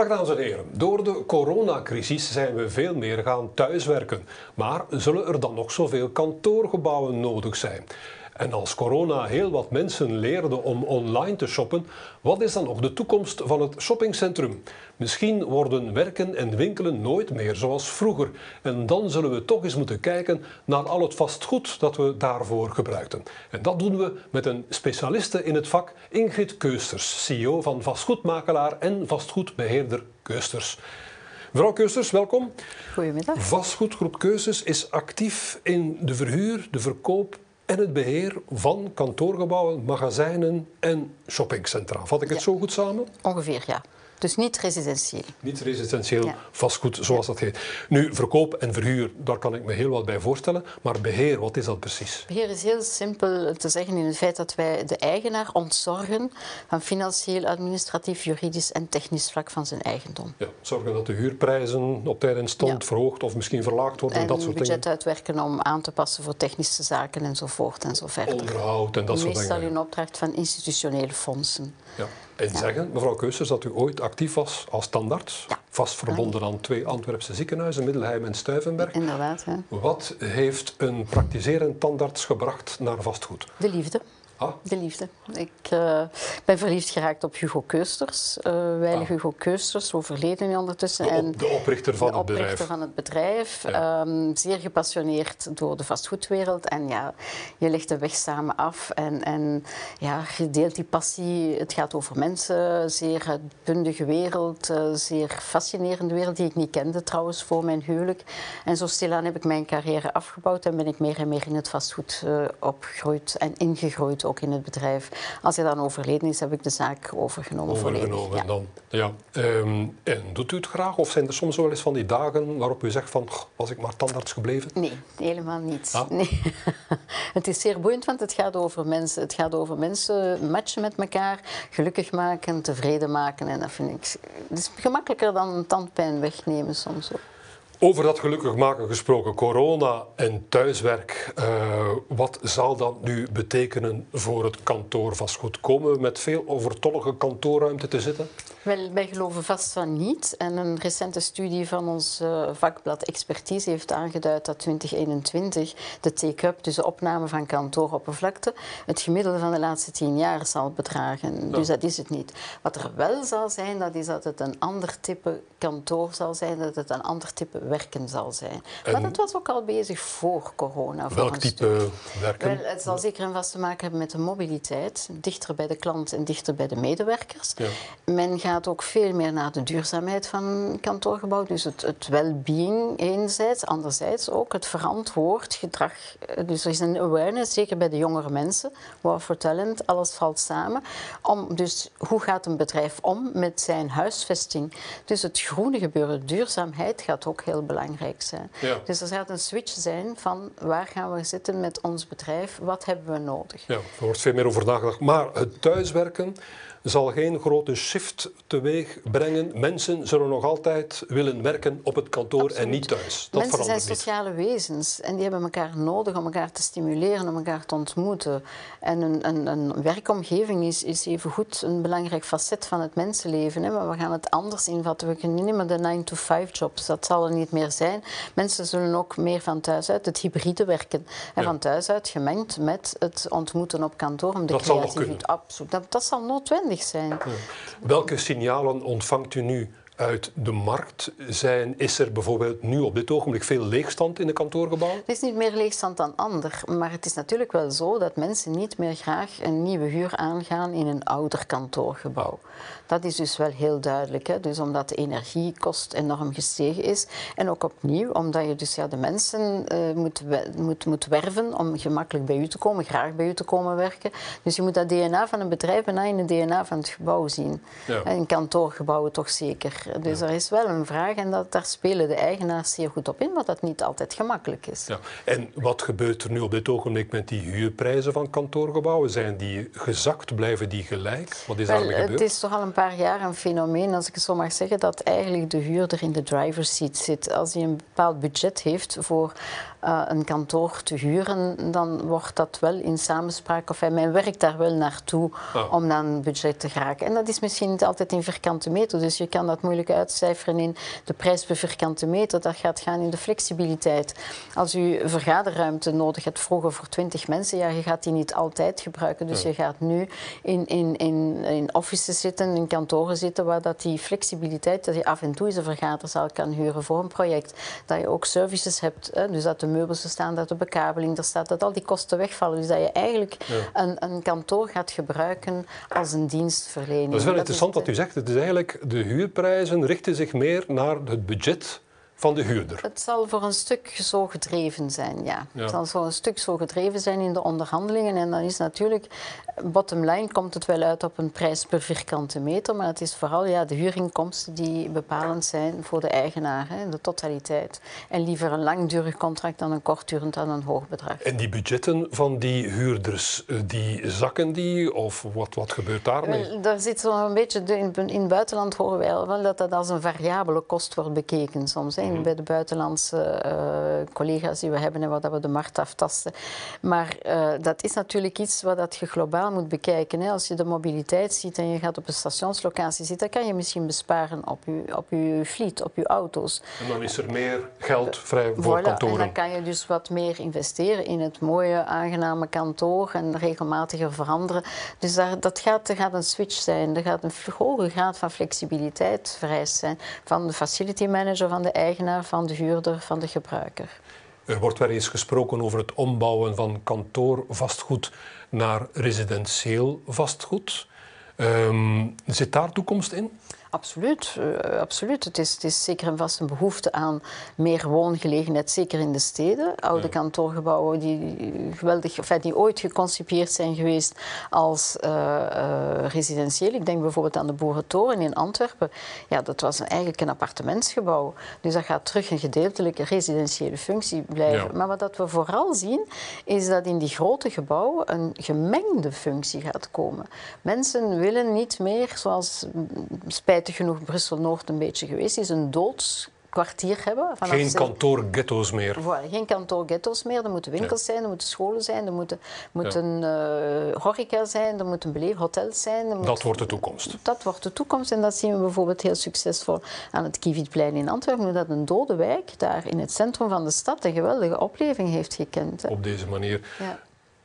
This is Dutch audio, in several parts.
Dag dames en heren. Door de coronacrisis zijn we veel meer gaan thuiswerken. Maar zullen er dan nog zoveel kantoorgebouwen nodig zijn? En als corona heel wat mensen leerden om online te shoppen, wat is dan nog de toekomst van het shoppingcentrum? Misschien worden werken en winkelen nooit meer zoals vroeger. En dan zullen we toch eens moeten kijken naar al het vastgoed dat we daarvoor gebruikten. En dat doen we met een specialiste in het vak, Ingrid Keusters, CEO van vastgoedmakelaar en vastgoedbeheerder Keusters. Mevrouw Keusters, welkom. Goedemiddag. Vastgoedgroep Keusters is actief in de verhuur, de verkoop en het beheer van kantoorgebouwen, magazijnen en shoppingcentra. Vat ik het zo goed samen? Ongeveer, ja. Dus niet residentieel. Niet residentieel Ja. vastgoed, zoals dat heet. Nu, verkoop en verhuur, daar kan ik me heel wat bij voorstellen. Maar beheer, wat is dat precies? Beheer is heel simpel te zeggen in het feit dat wij de eigenaar ontzorgen van financieel, administratief, juridisch en technisch vlak van zijn eigendom. Ja, zorgen dat de huurprijzen op tijd en stand Ja. verhoogd of misschien verlaagd worden, En dat soort budget dingen. uitwerken om aan te passen voor technische zaken enzovoort en zo verder. Onderhoud en dat soort Meestal dingen. in opdracht van institutionele fondsen. Ja. En zeggen, mevrouw Keusters, dat u ooit actief was als tandarts, vast verbonden aan twee Antwerpse ziekenhuizen, Middelheim en Stuyvenberg. Inderdaad, hè. Wat heeft een praktiserend tandarts gebracht naar vastgoed? De liefde. Ah, De liefde. Ik eh, ben verliefd geraakt op Hugo Keusters. Weilig Ah. Hugo Keusters, overleden nu ondertussen. de, en de oprichter van de het oprichter bedrijf. van het bedrijf. Ja. Ehm, zeer gepassioneerd door de vastgoedwereld. En ja, je legt de weg samen af. En, en ja, je deelt die passie. Het gaat over mensen. Zeer uitbundige wereld. eh, zeer fascinerende wereld die ik niet kende trouwens voor mijn huwelijk. En zo stilaan heb ik mijn carrière afgebouwd. En ben ik meer en meer in het vastgoed opgegroeid en ingegroeid ook in het bedrijf. Als hij dan overleden is, heb ik de zaak overgenomen. overgenomen. Ja. dan. Ja. Ehm, en doet u het graag? Of zijn er soms wel eens van die dagen waarop u zegt van, "Goh, was ik maar tandarts gebleven? Nee, helemaal niet. Nee. het is zeer boeiend, want het gaat over mensen. Het gaat over mensen matchen met elkaar, gelukkig maken, tevreden maken. En dat vind ik... Het is gemakkelijker dan tandpijn wegnemen soms ook. Over dat gelukkig maken gesproken, corona en thuiswerk. eh, wat zal dat nu betekenen voor het kantoorvastgoed? Komen we met veel overtollige kantoorruimte te zitten? Wel, wij geloven vast van niet. En een recente studie van ons eh, vakblad Expertise heeft aangeduid dat 2021 de take-up, dus de opname van kantooroppervlakte, het gemiddelde van de laatste tien jaar zal bedragen. Dus dat is het niet. Wat er wel zal zijn, dat is dat het een ander type kantoor zal zijn, dat het een ander type werken zal zijn. Maar En- dat was ook al bezig voor corona. Welk type werken? wel, het zal zeker een vaste maken hebben met de mobiliteit. Dichter bij de klant en dichter bij de medewerkers. Ja. Men gaat ook veel meer naar de duurzaamheid van kantoorgebouw. Dus het, het well-being enerzijds. Anderzijds ook het verantwoord gedrag. Dus er is een awareness, zeker bij de jongere mensen. War for talent, alles valt samen. Om, dus hoe gaat een bedrijf om met zijn huisvesting? Dus het groene gebeuren, duurzaamheid gaat ook heel belangrijk zijn. Ja. Dus er gaat een switch zijn van waar gaan we zitten met ons bedrijf? Wat hebben we nodig? Ja, er wordt veel meer over nagedacht. Maar het thuiswerken zal geen grote shift teweeg brengen. Mensen zullen nog altijd willen werken op het kantoor en niet thuis. Dat Mensen zijn niet. sociale wezens en die hebben elkaar nodig om elkaar te stimuleren, om elkaar te ontmoeten. En een, een, een werkomgeving is, is evengoed een belangrijk facet van het mensenleven. Hè? Maar we gaan het anders invatten. We kunnen niet meer de 9-to-5-jobs, dat zal er niet meer zijn. Mensen zullen ook meer van thuis uit, het hybride werken. En Ja. van thuis uit gemengd met het ontmoeten op kantoor om de Dat zal nog creativiteit... Absoluut, dat, dat zal noodwendig zijn. Welke signalen ontvangt u nu uit de markt? Zijn, is er bijvoorbeeld nu op dit ogenblik veel leegstand in de kantoorgebouwen? Het is niet meer leegstand dan ander, maar het is natuurlijk wel zo dat mensen niet meer graag een nieuwe huur aangaan in een ouder kantoorgebouw. Dat is dus wel heel duidelijk. Hè? Dus omdat de energiekost enorm gestegen is. En ook opnieuw omdat je dus ja, de mensen eh, moet, moet, moet werven om gemakkelijk bij u te komen, graag bij u te komen werken. Dus je moet dat DNA van een bedrijf bijna in het DNA van het gebouw zien. Ja. En in kantoorgebouwen toch zeker. Dus er is wel een vraag en dat, daar spelen de eigenaars zeer goed op in, wat dat niet altijd gemakkelijk is. Ja. En wat gebeurt er nu op dit ogenblik met die huurprijzen van kantoorgebouwen? Zijn die gezakt? Blijven die gelijk? Wat is daarmee het gebeurd? is toch al een paar jaar een fenomeen, als ik het zo mag zeggen, dat eigenlijk de huurder in de driver's seat zit. Als hij een bepaald budget heeft voor uh, een kantoor te huren, dan wordt dat wel in samenspraak, of men werkt daar wel naartoe oh. om dan een budget te geraken. En dat is misschien niet altijd in vierkante meter, dus je kan dat moeilijk uitcijferen in de prijs per vierkante meter. Dat gaat gaan in de flexibiliteit. Als u vergaderruimte nodig hebt, vroeger voor 20 mensen, ja, je gaat die niet altijd gebruiken. Dus je gaat nu in, in, in, in offices zitten, in kantoren zitten, waar dat die flexibiliteit, dat je af en toe eens een vergaderzaal kan huren voor een project. Dat je ook services hebt, hè, dus dat de meubels er staan, dat de bekabeling er staat, dat al die kosten wegvallen. Dus dat je eigenlijk een, een kantoor gaat gebruiken als een dienstverlening. Dat is wel interessant wat u zegt. Het is eigenlijk, de huurprijzen richten zich meer naar het budget van de huurder. Het zal voor een stuk zo gedreven zijn, ja. Het zal voor een stuk zo gedreven zijn in de onderhandelingen. En dan is natuurlijk, bottom line komt het wel uit op een prijs per vierkante meter. Maar het is vooral ja, de huurinkomsten die bepalend zijn voor de eigenaar, hè, de totaliteit. En liever een langdurig contract dan een kortdurend dan een hoog bedrag. En die budgetten van die huurders, eh, die zakken die? Of wat, wat gebeurt daarmee? Wel, daar zit zo'n beetje, in, in het buitenland horen wij wel dat dat als een variabele kost wordt bekeken soms. Hè bij de buitenlandse uh, collega's die we hebben en waar we de markt aftasten. Maar uh, dat is natuurlijk iets wat dat je globaal moet bekijken. Hè. Als je de mobiliteit ziet en je gaat op een stationslocatie zitten, dan kan je misschien besparen op je, op je fleet, op je auto's. En dan is er meer geld vrij voor voilà, kantoren. En dan kan je dus wat meer investeren in het mooie, aangename kantoor en regelmatiger veranderen. Dus daar, dat gaat, er gaat een switch zijn. Er gaat een hoge graad van flexibiliteit vereist zijn van de facility manager, van de eigenaar van de huurder, van de gebruiker. Er wordt wel eens gesproken over het ombouwen van kantoorvastgoed naar residentieel vastgoed. Um, zit daar toekomst in? Absoluut, uh, absoluut. Het is, het is zeker en vast een behoefte aan meer woongelegenheid, zeker in de steden. Oude kantoorgebouwen die, geweldig, enfin, die ooit geconcipieerd zijn geweest als uh, uh, residentieel. Ik denk bijvoorbeeld aan de Boerentoren in Antwerpen. Ja, dat was eigenlijk een appartementsgebouw. Dus dat gaat terug een gedeeltelijke residentiële functie blijven. Maar wat dat we vooral zien, is dat in die grote gebouwen een gemengde functie gaat komen. Mensen willen niet meer, zoals spijt spijtig genoeg Brussel-Noord een beetje geweest is, een doodskwartier hebben. Geen kantoorghetto's meer. Voilà, geen kantoorghetto's meer. Er moeten winkels zijn, er moeten scholen zijn, er moeten, moeten uh, horeca zijn, er moeten zijn. dat wordt de toekomst. Dat wordt de toekomst en dat zien we bijvoorbeeld heel succesvol aan het Kiewietplein in Antwerpen, dat een dode wijk daar in het centrum van de stad een geweldige opleving heeft gekend. Hè. Op deze manier. Ja.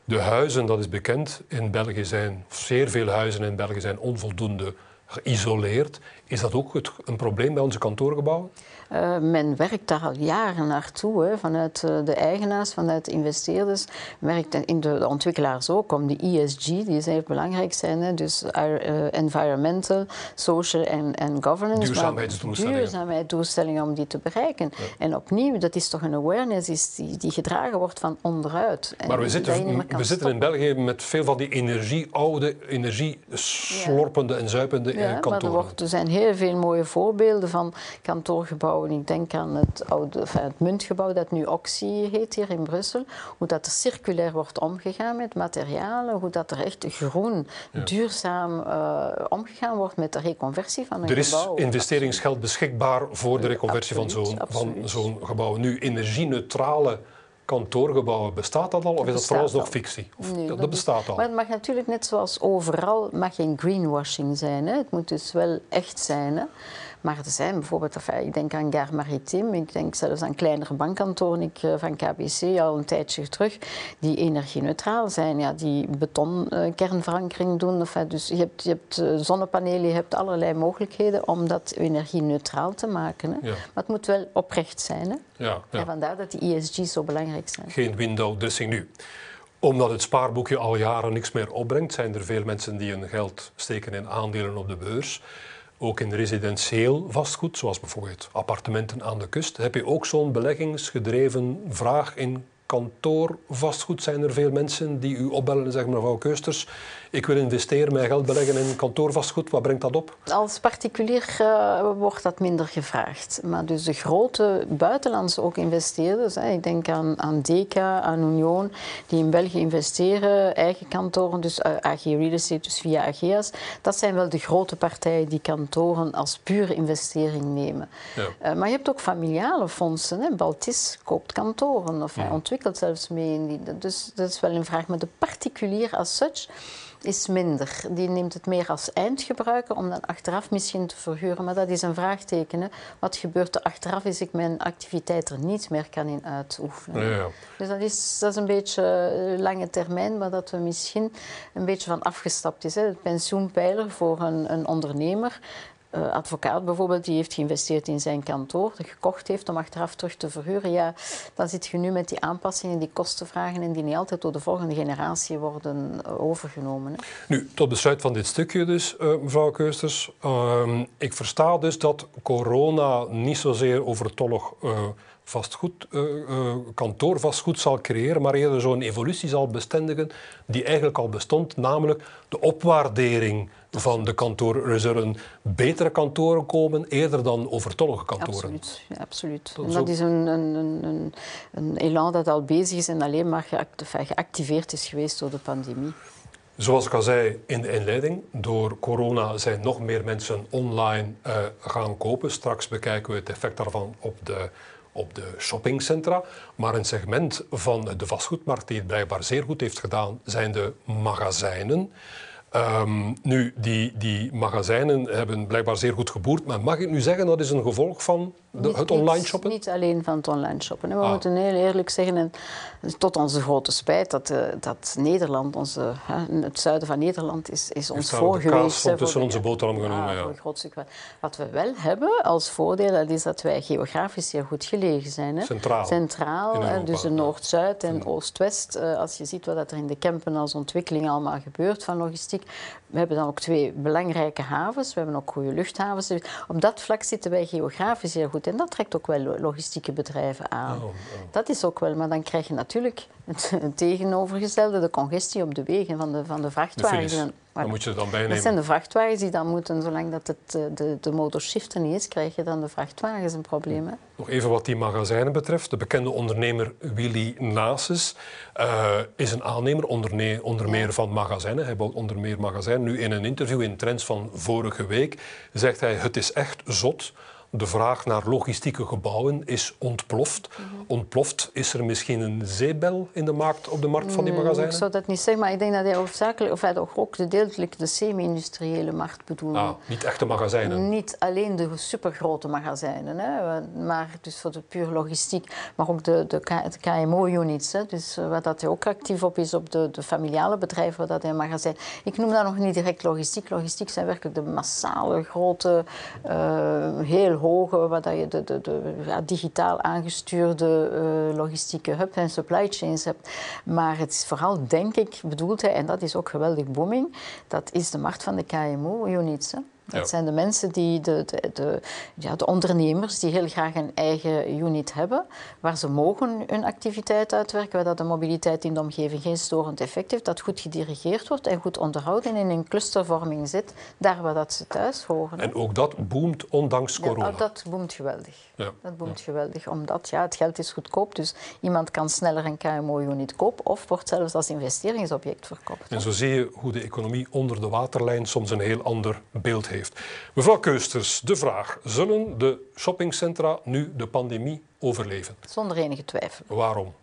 De huizen, dat is bekend, in België zijn, zeer veel huizen in België zijn onvoldoende geïsoleerd. Is dat ook het, een probleem bij onze kantoorgebouwen? Uh, men werkt daar al jaren naartoe, hè, vanuit uh, de eigenaars, vanuit de investeerders. Werkt in de, de, ontwikkelaars ook om de ESG, die heel belangrijk zijn. Hè, dus uh, environmental, social en governance. Duurzaamheidsdoelstellingen. Duurzaamheidsdoelstellingen om die te bereiken. Ja. En opnieuw, dat is toch een awareness is die, die gedragen wordt van onderuit. Maar we zitten, we zitten in België met veel van die energie, oude, energie slorpende ja. en zuipende ja, kantoren. Maar er, wordt, er zijn heel veel mooie voorbeelden van kantoorgebouwen ik denk aan het, oude, enfin, het muntgebouw dat nu Oxy heet hier in Brussel. Hoe dat er circulair wordt omgegaan met materialen. Hoe dat er echt groen, duurzaam uh, omgegaan wordt met de reconversie van een gebouw. Er is investeringsgeld beschikbaar voor de reconversie absoluut, van zo'n gebouw. Nu, energie-neutrale kantoorgebouwen, bestaat dat al of is dat vooralsnog fictie? Of, nee, dat, dat, bestaat al. Maar het mag natuurlijk net zoals overal mag geen greenwashing zijn. Hè. Het moet dus wel echt zijn. Hè. Maar er zijn bijvoorbeeld, enfin, ik denk aan Gare Maritime, ik denk zelfs aan kleinere bankkantoren ik, eh, van KBC al een tijdje terug, die energie-neutraal zijn, ja, die betonkernverankering uh, doen. Enfin, dus je hebt, je hebt zonnepanelen, je hebt allerlei mogelijkheden om dat energie-neutraal te maken. Hè. Ja. Maar het moet wel oprecht zijn. Hè. Ja, ja. En vandaar dat die ESG zo belangrijk zijn. Geen window dressing nu omdat het spaarboekje al jaren niks meer opbrengt, zijn er veel mensen die hun geld steken in aandelen op de beurs ook in residentieel vastgoed, zoals bijvoorbeeld appartementen aan de kust, heb je ook zo'n beleggingsgedreven vraag in kantoorvastgoed? Zijn er veel mensen die u opbellen en zeggen, mevrouw Keusters, ik wil investeren, mijn geld beleggen in kantoorvastgoed. Wat brengt dat op? Als particulier uh, wordt dat minder gevraagd. Maar dus de grote buitenlandse ook investeerders, hè, ik denk aan, aan Deka, aan Union, die in België investeren, eigen kantoren, dus uh, AG Real Estate, dus via AGEAS. Dat zijn wel de grote partijen die kantoren als pure investering nemen. Ja. Uh, maar je hebt ook familiale fondsen. Hè. Baltis koopt kantoren of hij ontwikkelt zelfs mee. In die, dus dat is wel een vraag. Maar de particulier als such is minder. Die neemt het meer als eindgebruiker om dan achteraf misschien te verhuren. Maar dat is een vraagteken. Hè. Wat gebeurt er achteraf als ik mijn activiteit er niet meer kan in uitoefenen? Ja. Dus dat is, dat is een beetje eh, lange termijn, maar dat we misschien een beetje van afgestapt is. Hè. Het pensioenpijler voor een, een ondernemer uh, advocaat bijvoorbeeld, die heeft geïnvesteerd in zijn kantoor, dat gekocht heeft om achteraf terug te verhuren. Ja, dan zit je nu met die aanpassingen, die kostenvragen en die niet altijd door de volgende generatie worden eh, overgenomen. Hè. Nu, tot besluit van dit stukje dus, uh, mevrouw Keusters. Uh, ik versta dus dat corona niet zozeer overtollig vastgoed, kantoorvastgoed zal creëren, maar eerder zo'n evolutie zal bestendigen die eigenlijk al bestond, namelijk de opwaardering van de kantoren. Er zullen betere kantoren komen eerder dan overtollige kantoren. Absoluut. Ja, absoluut. Dat, en dat is een, een, een, een, elan dat al bezig is en alleen maar geactiveerd is geweest door de pandemie. Zoals ik al zei in de inleiding, door corona zijn nog meer mensen online uh, gaan kopen. Straks bekijken we het effect daarvan op de, op de shoppingcentra. Maar een segment van de vastgoedmarkt die het blijkbaar zeer goed heeft gedaan, zijn de magazijnen. Um, nu, die, die magazijnen hebben blijkbaar zeer goed geboerd. Maar mag ik nu zeggen dat is een gevolg van de, het online shoppen? Niet, alleen van het online shoppen. We ah. moeten heel eerlijk zeggen, en tot onze grote spijt, dat, uh, dat Nederland, onze, het zuiden van Nederland, is, is ons voor geweest. tussen onze boterham genomen. Ja, ja. Wat we wel hebben als voordeel, dat is dat wij geografisch heel goed gelegen zijn. Hè? Centraal. Centraal, dus de Noord-Zuid en Oost-West. Uh, als je ziet wat er in de Kempen als ontwikkeling allemaal gebeurt van logistiek. We hebben dan ook twee belangrijke havens. We hebben ook goede luchthavens. Op dat vlak zitten wij geografisch heel goed. En dat trekt ook wel logistieke bedrijven aan. Oh, oh. Dat is ook wel. Maar dan krijg je natuurlijk het tegenovergestelde, de congestie op de wegen van de, van de vrachtwagens. De dan moet je dan bijnemen. Dat zijn de vrachtwagens die dan moeten, zolang dat het, eh, de, de motor shiften niet is, krijg je dan de vrachtwagens een probleem. Hè? Nog even wat die magazijnen betreft. De bekende ondernemer Willy Nases uh, is een aannemer onder, onder meer van magazijnen. Hij bouwt onder meer magazijnen. Nu in een interview in Trends van vorige week zegt hij het is echt zot de vraag naar logistieke gebouwen is ontploft. Mm Ontploft, is er misschien een zeebel in de markt, op de markt van die magazijnen? ik zou dat niet zeggen, maar ik denk dat hij hoofdzakelijk, of hij ook gedeeltelijk de semi-industriële markt bedoelt. Ah, niet echte magazijnen? Niet alleen de supergrote magazijnen, hè, maar dus voor de puur logistiek, maar ook de, de, de KMO-units. Dus eh, waar dat hij ook actief op is, op de, de familiale bedrijven waar dat hij magazijn. Ik noem dat nog niet direct logistiek. Logistiek zijn werkelijk de massale, grote, uh, heel hoge, waar je de, de, de ja, digitaal aangestuurde uh, logistieke hub en supply chains hebt. Maar het is vooral, denk ik, bedoelt hij, en dat is ook geweldig booming, dat is de markt van de KMO-units. Dat zijn de mensen die, de, de, de, ja, de ondernemers die heel graag een eigen unit hebben, waar ze mogen hun activiteit uitwerken, waar dat de mobiliteit in de omgeving geen storend effect heeft, dat goed gedirigeerd wordt en goed onderhouden en in een clustervorming zit, daar waar dat ze thuis horen. En ook dat boomt ondanks corona. Ja, dat boomt geweldig. Ja. Dat boomt geweldig, omdat ja, het geld is goedkoop, dus iemand kan sneller een KMO-unit kopen of wordt zelfs als investeringsobject verkocht. En zo zie je hoe de economie onder de waterlijn soms een heel ander beeld heeft heeft. Mevrouw Keusters, de vraag: zullen de shoppingcentra nu de pandemie overleven? Zonder enige twijfel. Waarom?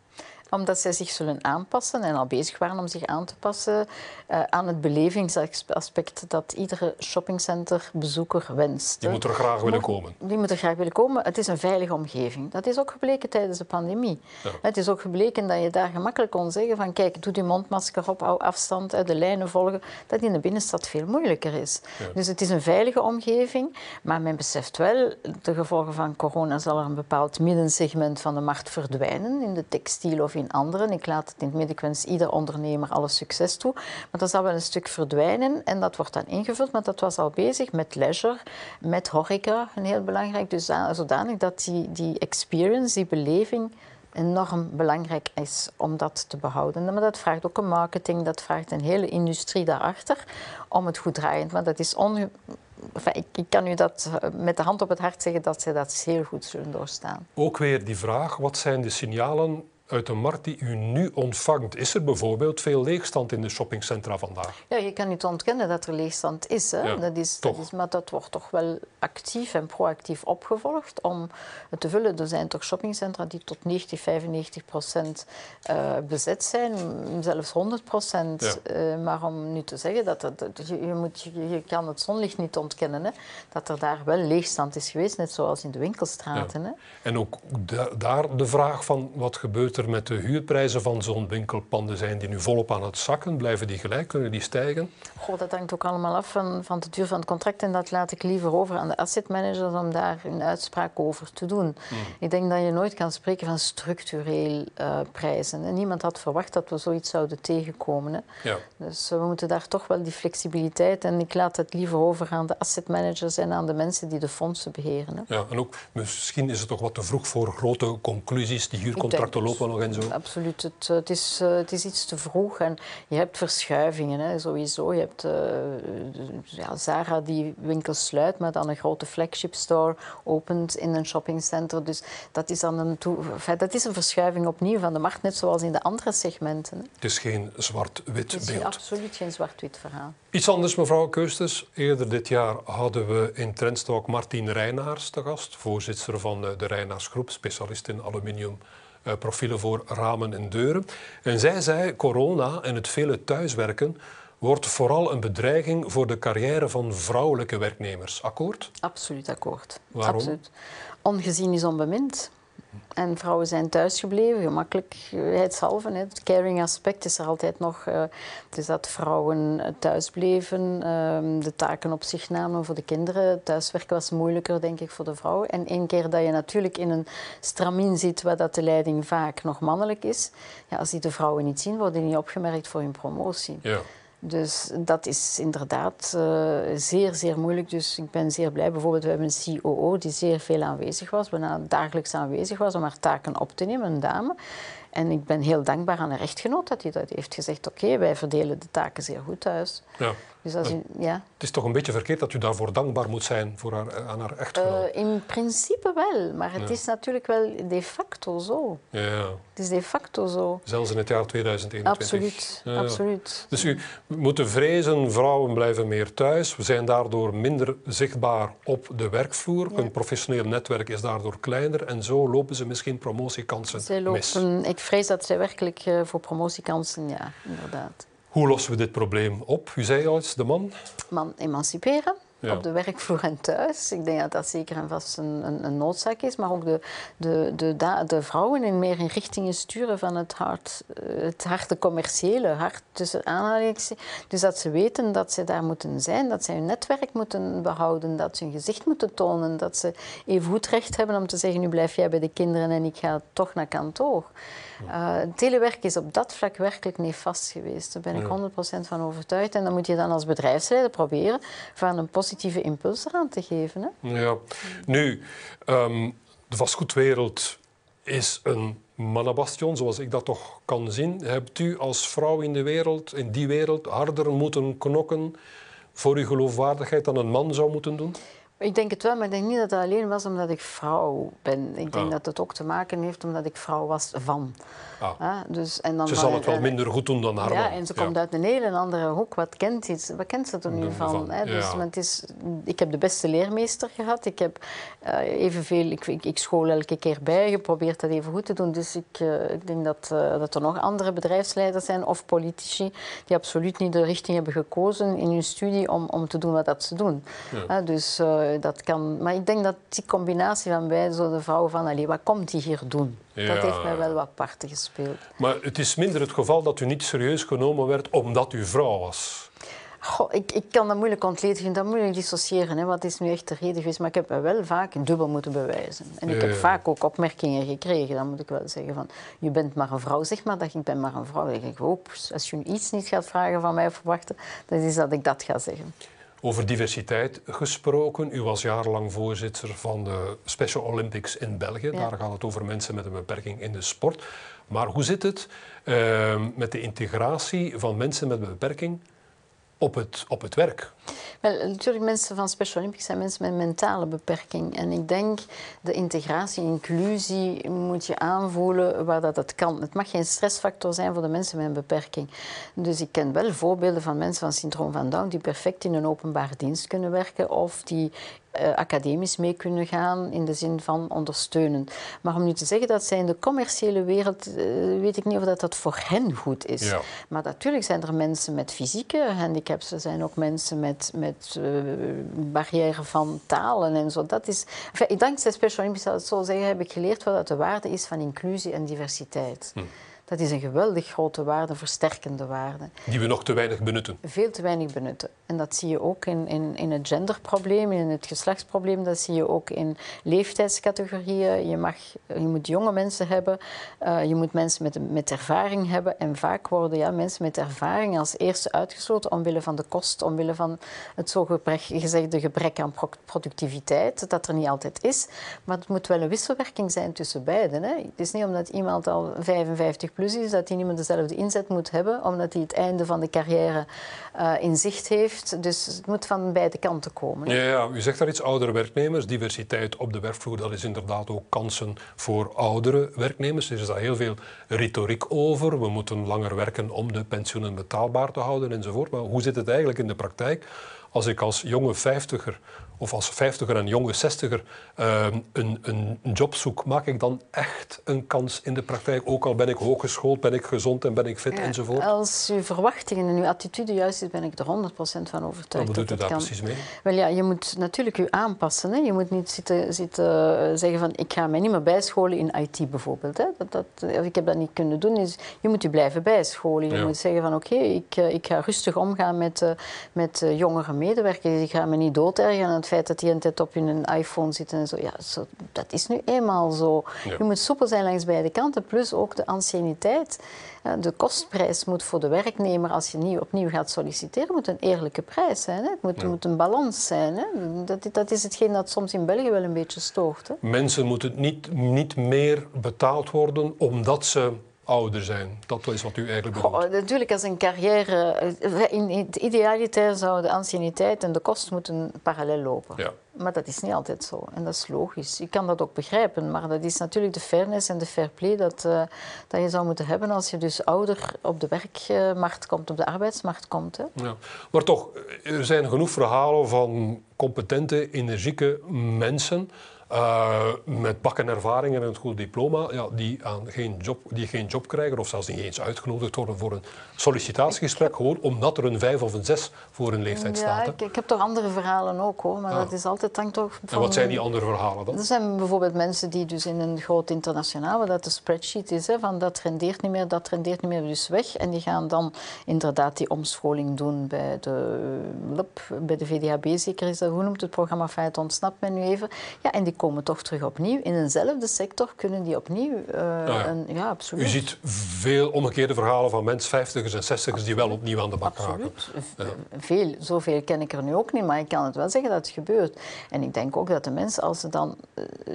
Omdat zij zich zullen aanpassen en al bezig waren om zich aan te passen uh, aan het belevingsaspect dat iedere shoppingcenterbezoeker wenst. Die moet er graag willen komen. Die moet er graag willen komen. Het is een veilige omgeving. Dat is ook gebleken tijdens de pandemie. Ja. Het is ook gebleken dat je daar gemakkelijk kon zeggen van kijk, doe die mondmasker op, hou afstand, de lijnen volgen, dat in de binnenstad veel moeilijker is. Ja. Dus het is een veilige omgeving, maar men beseft wel, de gevolgen van corona zal er een bepaald middensegment van de markt verdwijnen, in de textiel of in anderen. Ik laat het in het midden, ik wens ieder ondernemer alle succes toe. Maar dat zal wel een stuk verdwijnen en dat wordt dan ingevuld. Maar dat was al bezig met leisure, met horeca, een heel belangrijk. Dus zodanig dat die, die experience, die beleving enorm belangrijk is om dat te behouden. Maar dat vraagt ook een marketing, dat vraagt een hele industrie daarachter om het goed draaiend. Maar dat is onge ik, kan u dat eh, met de hand op het hart zeggen dat ze dat heel goed zullen doorstaan. Ook weer die vraag, wat zijn de signalen uit de markt die u nu ontvangt? Is er bijvoorbeeld veel leegstand in de shoppingcentra vandaag? Ja, je kan niet ontkennen dat er leegstand is. Hè? dat, is, dat is maar dat wordt toch wel actief en proactief opgevolgd om het te vullen. Er zijn toch shoppingcentra die tot 90, 95 procent uh, bezet zijn, zelfs 100 procent. Uh, maar om nu te zeggen dat, dat, je, je, moet, je, je, kan het zonlicht niet ontkennen, hè? dat er daar wel leegstand is geweest, net zoals in de winkelstraten. Hè? En ook daar de vraag van wat gebeurt er met de huurprijzen van zo'n winkelpanden zijn die nu volop aan het zakken? Blijven die gelijk? Kunnen die stijgen? Goh, dat hangt ook allemaal af van, van de duur van het contract. En dat laat ik liever over aan de asset managers om daar een uitspraak over te doen. Hmm. Ik denk dat je nooit kan spreken van structureel uh, prijzen. En niemand had verwacht dat we zoiets zouden tegenkomen. Hè. Ja. Dus we moeten daar toch wel die flexibiliteit. En ik laat het liever over aan de asset managers en aan de mensen die de fondsen beheren. Hè. Ja, en ook misschien is het toch wat te vroeg voor grote conclusies. Die huurcontracten lopen en zo? Absoluut. Het, het, is, uh, het is iets te vroeg en je hebt verschuivingen hè, sowieso. Je hebt uh, ja, Zara die winkels sluit, maar dan een grote flagship store opent in een shoppingcenter. Dus dat is dan een, toe, dat is een verschuiving opnieuw van de markt, net zoals in de andere segmenten. Hè. Het is geen zwart-wit beeld. Het is absoluut geen zwart-wit verhaal. Iets anders, mevrouw Keusters. Eerder dit jaar hadden we in Trendstalk Martien Reinaars te gast, voorzitter van de Reinaarsgroep, specialist in aluminium profielen voor ramen en deuren. En zij zei, corona en het vele thuiswerken wordt vooral een bedreiging voor de carrière van vrouwelijke werknemers. Akkoord? Absoluut akkoord. Waarom? Absoluut. Ongezien is onbemind. En vrouwen zijn thuisgebleven, gemakkelijkheidshalve. Het caring aspect is er altijd nog. Dus dat vrouwen thuis bleven, uh, de taken op zich namen voor de kinderen. Thuiswerken was moeilijker, denk ik, voor de vrouw. En één keer dat je natuurlijk in een stramien zit waar dat de leiding vaak nog mannelijk is, ja, als die de vrouwen niet zien, worden die niet opgemerkt voor hun promotie. Ja. Dus dat is inderdaad uh, zeer, zeer moeilijk. Dus ik ben zeer blij. Bijvoorbeeld, we hebben een COO die zeer veel aanwezig was, bijna dagelijks aanwezig was om haar taken op te nemen, een dame. En ik ben heel dankbaar aan haar echtgenoot dat hij dat heeft gezegd. Oké, wij verdelen de taken zeer goed thuis. Ja. Dus als u, ja. Het is toch een beetje verkeerd dat u daarvoor dankbaar moet zijn voor haar, aan haar echtgenoot? Uh, in principe wel, maar het is natuurlijk wel de facto zo. Ja. Het is de facto zo. Zelfs in het jaar 2021. Absoluut, absoluut. Dus u moet vrezen, vrouwen blijven meer thuis. We zijn daardoor minder zichtbaar op de werkvloer. Hun professioneel netwerk is daardoor kleiner. En zo lopen ze misschien promotiekansen lopen, mis. Vrees dat zij werkelijk eh, voor promotiekansen, ja, inderdaad. Hoe lossen we dit probleem op? U zei al eens, de man? Man emanciperen. Op de werkvloer en thuis. Ik denk dat dat zeker en vast een, een, een noodzaak is. Maar ook de, de, de, de, vrouwen in meer in richtingen sturen van het hart, eh, het hart, commerciële hart tussen aanhalingstekens. Dus dat ze weten dat ze daar moeten zijn, dat ze hun netwerk moeten behouden, dat ze hun gezicht moeten tonen, dat ze even goed recht hebben om te zeggen: nu blijf jij bij de kinderen en ik ga toch naar kantoor. Uh, telewerk is op dat vlak werkelijk nefast geweest. Daar ben ik 100% van overtuigd. En dan moet je dan als bedrijfsleider proberen van een positieve impuls eraan te geven. Hè? Ja. Nu, ehm, de vastgoedwereld is een mannenbastion, zoals ik dat toch kan zien. Hebt u als vrouw in de wereld, in die wereld, harder moeten knokken voor uw geloofwaardigheid dan een man zou moeten doen? Ik denk het wel, maar ik denk niet dat het alleen was omdat ik vrouw ben. Ik denk ah. dat het ook te maken heeft omdat ik vrouw was van. Ah. dus, en dan ze zal het wel minder goed doen dan haar Ja, en ze komt uit een hele andere hoek. Wat kent, iets, wat kent ze er nu van? hè? Dus, het is, ik heb de beste leermeester gehad. Ik heb uh, evenveel... Ik, ik, ik, school elke keer bij, geprobeerd dat even goed te doen. Dus ik, uh, ik denk dat, uh, dat er nog andere bedrijfsleiders zijn of politici die absoluut niet de richting hebben gekozen in hun studie om, om te doen wat dat ze doen. dus dat kan... Maar ik denk dat die combinatie van beide, zo de vrouw van... Allee, wat komt die hier doen? Dat heeft mij wel wat parten gespeeld. Maar het is minder het geval dat u niet serieus genomen werd omdat u vrouw was. Goh, ik, ik kan dat moeilijk ontledigen, dat moeilijk dissociëren. Hè. Wat is nu echt de reden geweest? Maar ik heb me wel vaak dubbel moeten bewijzen. En ik heb vaak ook opmerkingen gekregen, dan moet ik wel zeggen. Van, je bent maar een vrouw, zeg maar dat ik ben maar een vrouw. Dan denk ik, als je iets niet gaat vragen van mij of verwachten, dan is dat ik dat ga zeggen. Over diversiteit gesproken. U was jarenlang voorzitter van de Special Olympics in België. Daar gaat het over mensen met een beperking in de sport. Maar hoe zit het uh, met de integratie van mensen met een beperking op het, op het werk? Wel, natuurlijk, mensen van Special Olympics zijn mensen met mentale beperking. En ik denk, de integratie, inclusie moet je aanvoelen waar dat, dat kan. Het mag geen stressfactor zijn voor de mensen met een beperking. Dus ik ken wel voorbeelden van mensen van syndroom van Down die perfect in een openbare dienst kunnen werken of die uh, academisch mee kunnen gaan in de zin van ondersteunen. Maar om nu te zeggen dat zij in de commerciële wereld, uh, weet ik niet of dat, dat voor hen goed is. Ja. Maar natuurlijk zijn er mensen met fysieke handicaps, er zijn ook mensen met, met uh, barrière van talen en zo. Dat is, enfin, dankzij Special Olympics, zal het zo zeggen, heb ik geleerd wat de waarde is van inclusie en diversiteit. Hm. Dat is een geweldig grote waarde, versterkende waarde. Die we nog te weinig benutten. Veel te weinig benutten. En dat zie je ook in, in, in het genderprobleem, in het geslachtsprobleem. Dat zie je ook in leeftijdscategorieën. Je, mag, je moet jonge mensen hebben, uh, je moet mensen met, met ervaring hebben. En vaak worden ja, mensen met ervaring als eerste uitgesloten omwille van de kost, omwille van het zo gezegde gebrek aan productiviteit, dat er niet altijd is. Maar het moet wel een wisselwerking zijn tussen beiden. Hè. Het is niet omdat iemand al 55 plus is dat hij niet dezelfde inzet moet hebben, omdat hij het einde van de carrière uh, in zicht heeft. Dus het moet van beide kanten komen. Ja, ja, u zegt daar iets, oudere werknemers, diversiteit op de werkvloer, dat is inderdaad ook kansen voor oudere werknemers. Er is daar heel veel retoriek over. We moeten langer werken om de pensioenen betaalbaar te houden enzovoort. Maar hoe zit het eigenlijk in de praktijk? Als ik als jonge vijftiger of als vijftiger en jonge zestiger uh, een, een job zoek, maak ik dan echt een kans in de praktijk? Ook al ben ik hooggeschoold, ben ik gezond en ben ik fit enzovoort? Als uw verwachtingen en uw attitude juist is, ben ik er 100% van overtuigd. Wat bedoelt u daar kan. precies mee? Wel ja, je moet natuurlijk u aanpassen. Hè. Je moet niet zitten, zitten eh, zeggen van ik ga mij niet meer bijscholen in IT bijvoorbeeld. Hè. Dat, dat, of ik heb dat niet kunnen doen. Dus je moet je blijven bijscholen. Je ja. moet zeggen van oké, okay, ik, eh, ik ga rustig omgaan met, met jongere medewerkers. Ik ga me niet doodergen aan het feit dat die een tijd op hun iPhone zitten en zo. Ja, zo, dat is nu eenmaal zo. Ja. Je moet soepel zijn langs beide kanten, plus ook de anciëniteit. De kostprijs moet voor de werknemer, als je nieuw, opnieuw gaat solliciteren, moet een eerlijke prijs zijn. Hè? Het moet, ja. moet een balans zijn. Hè? Dat, dat is hetgeen dat soms in België wel een beetje stoort. Hè? Mensen moeten niet, niet meer betaald worden omdat ze ouder zijn. Dat is wat u eigenlijk bedoelt. Natuurlijk, als een carrière... Eh, in het idealiter zou de anciëniteit en de kost moeten parallel lopen. Ja. Maar dat is niet altijd zo. En dat is logisch. Ik kan dat ook begrijpen. Maar dat is natuurlijk de fairness en de fair play dat, uh, dat je zou moeten hebben als je dus ouder op de werkmarkt komt, op de arbeidsmarkt komt. Hè. Ja. Maar toch, er zijn genoeg verhalen van competente, energieke mensen uh, met bakken ervaring en een goed diploma, ja, die, aan geen job, die geen job krijgen of zelfs niet eens uitgenodigd worden voor een sollicitatiegesprek, gewoon omdat er een vijf of een zes voor een leeftijd ja, staat. Ik, ik, heb toch andere verhalen ook hoor, maar dat is altijd hangt toch van... En wat zijn die andere verhalen dan? Er zijn bijvoorbeeld mensen die dus in een groot internationaal, waar dat de spreadsheet is, hè, van dat rendeert niet meer, dat rendeert niet meer, dus weg. En die gaan dan inderdaad die omscholing doen bij de LUP, bij de VDHB zeker is dat, hoe noemt het programma Feit ontsnapt men nu even. Ja, en die komen toch terug opnieuw. In eenzelfde sector kunnen die opnieuw. Uh, ja. Een, ja, absoluut. U ziet veel omgekeerde verhalen van mensen, vijftigers en zestigers, die wel opnieuw aan de bak absoluut. raken. Ja. Veel, zoveel ken ik er nu ook niet, maar ik kan het wel zeggen dat het gebeurt. En ik denk ook dat de mensen, als ze dan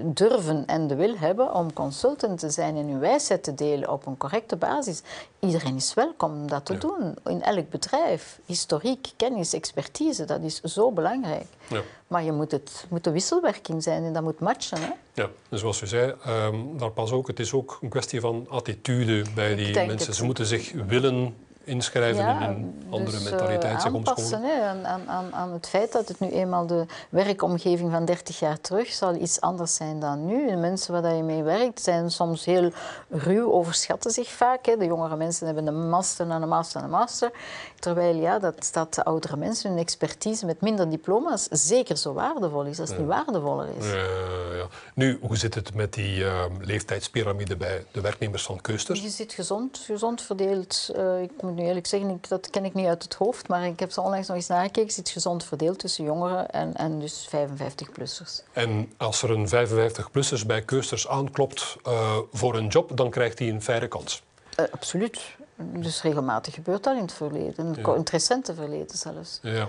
durven en de wil hebben om consultant te zijn en hun wijsheid te delen op een correcte basis, iedereen is welkom om dat te doen. In elk bedrijf. Historiek, kennis, expertise, dat is zo belangrijk. Ja. Maar je moet het moet de wisselwerking zijn en dat moet matchen. Hè? Ja, en zoals u zei, um, daar pas ook, het is ook een kwestie van attitude bij die mensen. Ze moeten zich willen inschrijven ja, in een andere dus, mentaliteit, zich aanpassen hè, aan, aan, aan het feit dat het nu eenmaal de werkomgeving van 30 jaar terug zal iets anders zijn dan nu. De mensen waar je mee werkt zijn soms heel ruw, overschatten zich vaak. Hè. De jongere mensen hebben een master en een master en een master. Terwijl ja, dat, dat de oudere mensen hun expertise met minder diploma's zeker zo waardevol is, als het ja. niet waardevoller is. Ja, ja. Nu, hoe zit het met die uh, leeftijdspyramide bij de werknemers van Keusters? Je zit gezond, gezond verdeeld. Uh, ik moet nu eerlijk zeggen, ik, dat ken ik niet uit het hoofd, maar ik heb ze onlangs nog eens nagekeken. zit gezond verdeeld tussen jongeren en, en dus 55-plussers. En als er een 55-plussers bij Keusters aanklopt uh, voor een job, dan krijgt hij een faire kans? absoluut. Dus regelmatig gebeurt dat in het verleden, in het ja. recente verleden zelfs. Ja.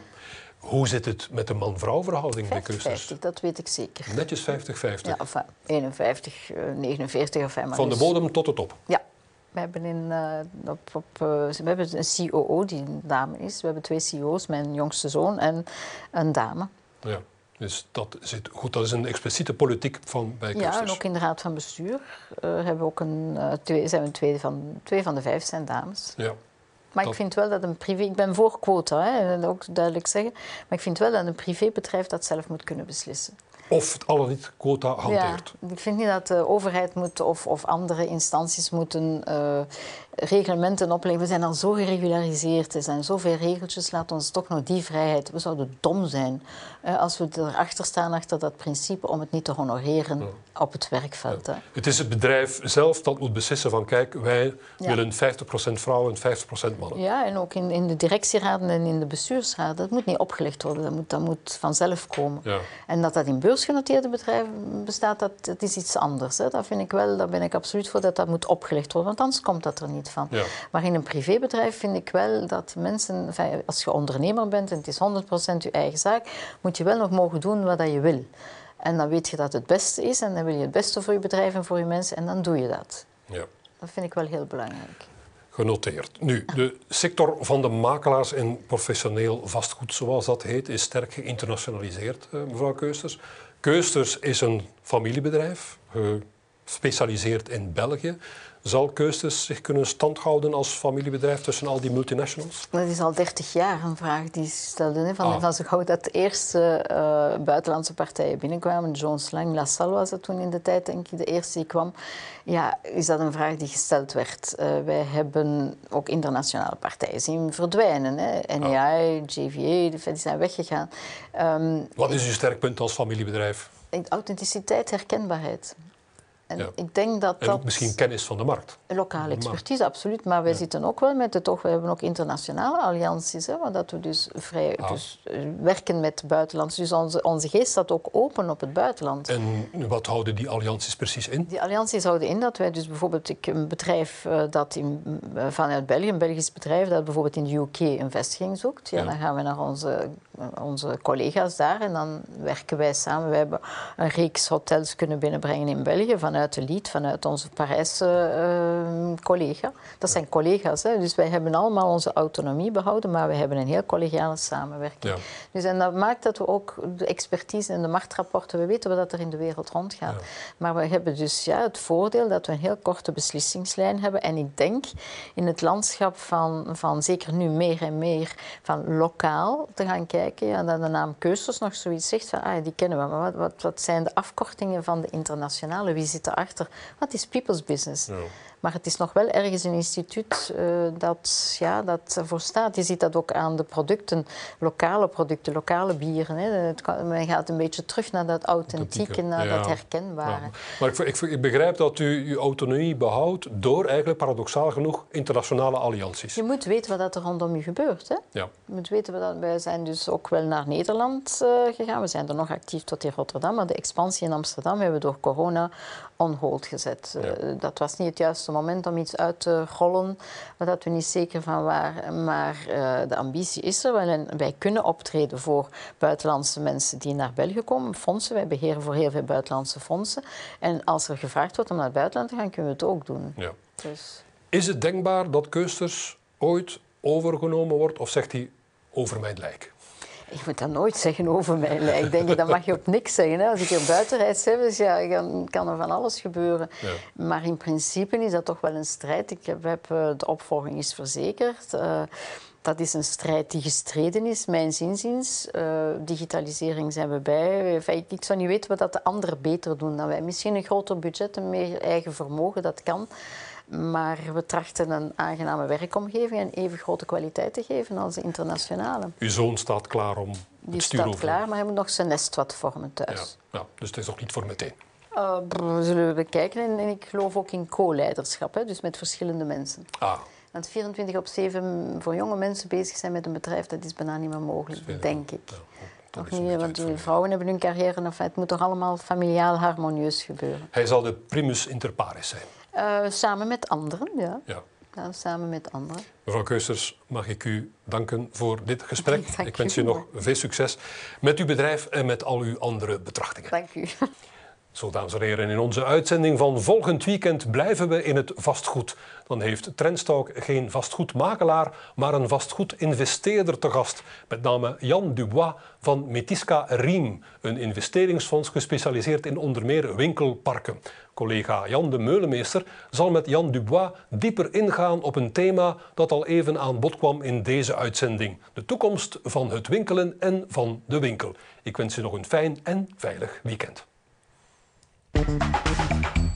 Hoe zit het met de man-vrouw verhouding bij 50, keusters? 50, dat weet ik zeker. Netjes 50-50. Ja, enfin, 51, eh, 49 of maar Van de bodem tot de top. Ja. We hebben, in, eh, op, op, eh, we hebben een COO die een dame is. We hebben twee CEO's, mijn jongste zoon en een dame. Ja. Dus dat zit goed. Dat is een expliciete politiek van bij Ja, en ook in de raad van bestuur eh, hebben we ook een, eh, twee, zijn we twee, van, twee van de vijf zijn dames. Ja. Maar Dat- ik vind wel dat een privé... Ik ben voor quota, hè, dat ook duidelijk zeggen. Maar ik vind wel dat een privébedrijf dat zelf moet kunnen beslissen. Of het al niet quota hanteert. Ja, ik vind niet dat de overheid moet of, of andere instanties moeten eh, reglementen opleggen. We zijn al zo geregulariseerd, er zijn zoveel regeltjes. Laat ons toch nog die vrijheid. We zouden dom zijn eh, als we erachter staan, achter dat principe, om het niet te honoreren op het werkveld. Het is het bedrijf zelf dat moet beslissen van kijk, wij Ja. willen 50% vrouwen en 50% mannen. Ja, en ook in, in de directieraden en in de bestuursraden. Dat moet niet opgelegd worden, dat moet, dat moet vanzelf komen. Ja. En dat dat in beursgenoteerde bedrijven bestaat, dat, dat is iets anders. Hè. Dat vind ik wel, daar ben ik absoluut voor dat dat moet opgelegd worden, want anders komt dat er niet van. Ja. Maar in een privébedrijf vind ik wel dat mensen, als je ondernemer bent en het is 100% je eigen zaak, moet je wel nog mogen doen wat je wil. En dan weet je dat het beste is en dan wil je het beste voor je bedrijf en voor je mensen en dan doe je dat. Ja. Dat vind ik wel heel belangrijk. Genoteerd. Nu, de sector van de makelaars en professioneel vastgoed, zoals dat heet, is sterk geïnternationaliseerd, eh, mevrouw Keusters. Keusters is een familiebedrijf, gespecialiseerd in België. Zal Keusters zich kunnen standhouden als familiebedrijf tussen al die multinationals? Dat is al 30 jaar een vraag die ze stelden. Hè, van, Ah. van zo gauw dat de eerste eh, buitenlandse partijen binnenkwamen, Jones Lang, LaSalle was dat toen in de tijd, denk ik, de eerste die kwam. Ja, is dat een vraag die gesteld werd. Eh, wij hebben ook internationale partijen zien verdwijnen. Hè. Ah. NEI, JVA, die zijn weggegaan. Ehm, Wat is uw sterkpunt als familiebedrijf? authenticiteit, herkenbaarheid. En Ja. ik denk dat En dat... ook misschien kennis van de markt. Lokale expertise, absoluut. Maar wij zitten ook wel met het toch, we hebben ook internationale allianties, hè, waar dat we dus vrij Ah. dus, eh, werken met buitenlands. Dus onze, onze geest staat ook open op het buitenland. En wat houden die allianties precies in? Die allianties houden in dat wij dus bijvoorbeeld ik, een bedrijf eh, dat in, eh, vanuit België, een Belgisch bedrijf dat bijvoorbeeld in de UK een vestiging zoekt, ja, Ja. dan gaan we naar onze, onze collega's daar en dan werken wij samen. We hebben een reeks hotels kunnen binnenbrengen in België vanuit de Lied, vanuit onze Parijse eh, collega. Dat zijn collega's, hè? dus wij hebben allemaal onze autonomie behouden, maar we hebben een heel collegiale samenwerking. Ja. Dus en dat maakt dat we ook de expertise en de marktrapporten, we weten wat er in de wereld rondgaat. Ja. Maar we hebben dus ja, het voordeel dat we een heel korte beslissingslijn hebben. En ik denk in het landschap van, van zeker nu meer en meer van lokaal te gaan kijken. Ja, dat de naam Keusters nog zoiets zegt van, ah, die kennen we. Maar wat, wat, wat zijn de afkortingen van de internationale? Wie zit erachter? Wat is people's business? Ja. Maar het is nog wel ergens een instituut eh, dat, ja, dat ervoor staat. Je ziet dat ook aan de producten, lokale producten, lokale bieren. Hè. Het men gaat een beetje terug naar dat authentieke, naar ja. dat herkenbare. Ja. Maar ik, ik, ik begrijp dat u uw autonomie behoudt door eigenlijk paradoxaal genoeg internationale allianties. Je moet weten wat dat er rondom je gebeurt. Hè? Ja. Je moet weten, wat dat, wij zijn dus ook wel naar Nederland eh, gegaan. We zijn er nog actief tot in Rotterdam, maar de expansie in Amsterdam hebben we door corona on hold gezet. Eh, dat was niet het juiste moment om iets uit te rollen waar dat we niet zeker van waren. Maar eh, de ambitie is er wel en wij kunnen optreden voor buitenlandse mensen die naar België komen. Fondsen, wij beheren voor heel veel buitenlandse fondsen. En als er gevraagd wordt om naar het buitenland te gaan, kunnen we het ook doen. Ja. Dus... Is het denkbaar dat Keusters ooit overgenomen wordt of zegt hij over mijn lijk? Ik moet dat nooit zeggen over mijn lijk. Denk je, dat mag je op niks zeggen. Hè? Als ik hier buiten rijd, hè, dus ja, dan kan er van alles gebeuren. Ja. Maar in principe is dat toch wel een strijd. Ik heb, heb, eh, de opvolging is verzekerd. Eh, dat is een strijd die gestreden is, mijn zinziens. Eh, digitalisering zijn we bij. Enfin, ik, ik zou niet weten wat dat de anderen beter doen dan wij. Misschien een groter budget, een meer eigen vermogen, dat kan. Maar we trachten een aangename werkomgeving en even grote kwaliteit te geven als de internationale. Uw zoon staat klaar om Die het stuur staat over. klaar, maar hij moet nog zijn nest wat vormen Ja. thuis. Ja. Dus het is nog niet voor meteen. Eh, brr, zullen we bekijken. En, en ik geloof ook in co-leiderschap, dus met verschillende mensen. Ah, Want 24 op 7 voor jonge mensen bezig zijn met een bedrijf, dat is bijna niet meer mogelijk, denk ik. ja, Nog niet, want die vrouwen hebben hun carrière, het moet toch allemaal familiaal harmonieus gebeuren. Hij zal de primus inter pares zijn. Eh, samen met anderen, ja. Ja. samen met anderen. Mevrouw Keusters, mag ik u danken voor dit gesprek. Dank ik wens u u nog veel succes met uw bedrijf en met al uw andere betrachtingen. Dank u. Zo, dames en heren, in onze uitzending van volgend weekend blijven we in het vastgoed. Dan heeft Trendstalk geen vastgoedmakelaar, maar een vastgoedinvesteerder te gast. Met name Jan Dubois van Metisca Riem, een investeringsfonds gespecialiseerd in onder meer winkelparken. Collega Jan de Meulemeester zal met Jan Dubois dieper ingaan op een thema dat al even aan bod kwam in deze uitzending. De toekomst van het winkelen en van de winkel. Ik wens u nog een fijn en veilig weekend. Thank you.